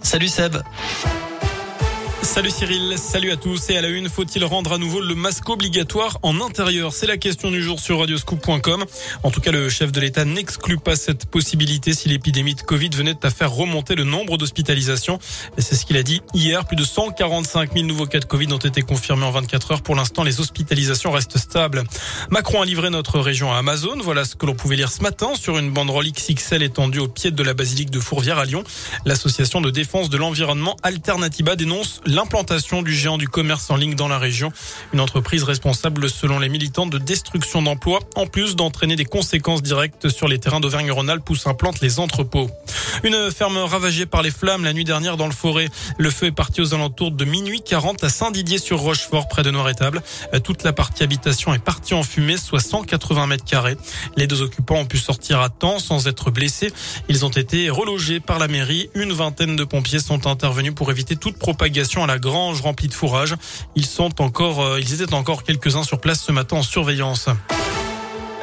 Salut Seb. Salut Cyril, salut à tous. Et à la une, faut-il rendre à nouveau le masque obligatoire en intérieur? C'est la question du jour sur radioscoop.com. En tout cas, le chef de l'État n'exclut pas cette possibilité si l'épidémie de Covid venait à faire remonter le nombre d'hospitalisations. C'est ce qu'il a dit hier. Plus de 145 000 nouveaux cas de Covid ont été confirmés en 24 heures. Pour l'instant, les hospitalisations restent stables. Macron a livré notre région à Amazon. Voilà ce que l'on pouvait lire ce matin sur une banderole XXL étendue au pied de la basilique de Fourvière à Lyon. L'association de défense de l'environnement Alternativa dénonce l'implantation du géant du commerce en ligne dans la région. Une entreprise responsable, selon les militants, de destruction d'emplois, en plus d'entraîner des conséquences directes sur les terrains d'Auvergne-Rhône-Alpes où s'implantent les entrepôts. Une ferme ravagée par les flammes la nuit dernière dans le forêt. Le feu est parti aux alentours de minuit 40 à Saint-Didier sur Rochefort, près de Noir-Étable. Toute la partie habitation est partie en fumée, soit 180 mètres carrés. Les deux occupants ont pu sortir à temps sans être blessés. Ils ont été relogés par la mairie. Une vingtaine de pompiers sont intervenus pour éviter toute propagation la grange remplie de fourrage. Ils sont encore, euh, ils étaient encore quelques-uns sur place ce matin en surveillance.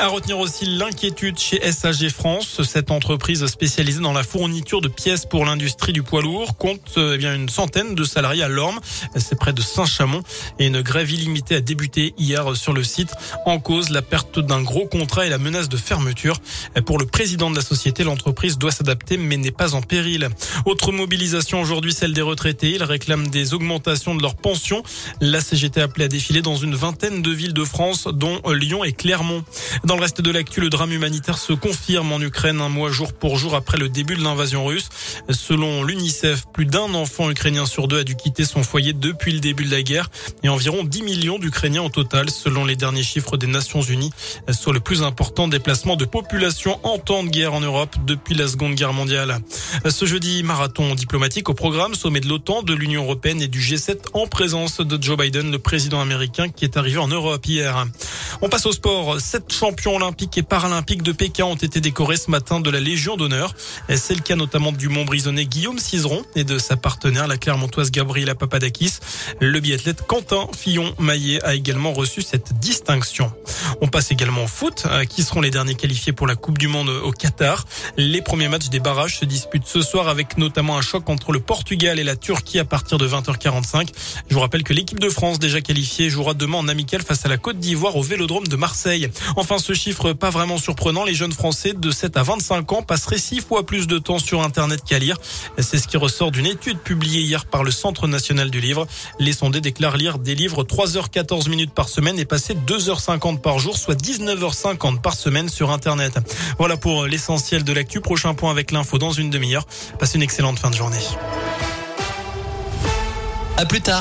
À retenir aussi l'inquiétude chez SAG France. Cette entreprise spécialisée dans la fourniture de pièces pour l'industrie du poids lourd compte eh bien une centaine de salariés à Lorme. C'est près de Saint-Chamond et une grève illimitée a débuté hier sur le site. En cause, la perte d'un gros contrat et la menace de fermeture. Pour le président de la société, l'entreprise doit s'adapter mais n'est pas en péril. Autre mobilisation aujourd'hui, celle des retraités. Ils réclament des augmentations de leurs pensions. La CGT a appelé à défiler dans une vingtaine de villes de France, dont Lyon et Clermont. Le reste de l'actu, le drame humanitaire se confirme en Ukraine un mois jour pour jour après le début de l'invasion russe. Selon l'UNICEF, plus d'un enfant ukrainien sur deux a dû quitter son foyer depuis le début de la guerre et environ 10 millions d'Ukrainiens au total, selon les derniers chiffres des Nations Unies, soit le plus important déplacement de population en temps de guerre en Europe depuis la Seconde Guerre mondiale. Ce jeudi, marathon diplomatique au programme, sommet de l'OTAN, de l'Union européenne et du G7 en présence de Joe Biden, le président américain qui est arrivé en Europe hier. On passe au sport. Sept champions olympiques et paralympiques de Pékin ont été décorés ce matin de la Légion d'honneur. C'est le cas notamment du Montbrisonnais Guillaume Cizeron et de sa partenaire, la Clermontoise Gabriela Papadakis. Le biathlète Quentin Fillon-Maillet a également reçu cette distinction. On passe également au foot. Euh, qui seront les derniers qualifiés pour la Coupe du Monde au Qatar Les premiers matchs des barrages se disputent ce soir avec notamment un choc entre le Portugal et la Turquie à partir de 20h45. Je vous rappelle que l'équipe de France déjà qualifiée jouera demain en amical face à la Côte d'Ivoire au de Marseille. Enfin, ce chiffre pas vraiment surprenant, les jeunes Français de 7 à 25 ans passeraient six fois plus de temps sur Internet qu'à lire. C'est ce qui ressort d'une étude publiée hier par le Centre national du livre. Les sondés déclarent lire des livres 3h14 minutes par semaine et passer 2h50 par jour, soit 19h50 par semaine sur Internet. Voilà pour l'essentiel de l'actu. Prochain point avec l'info dans une demi-heure. Passez une excellente fin de journée. À plus tard.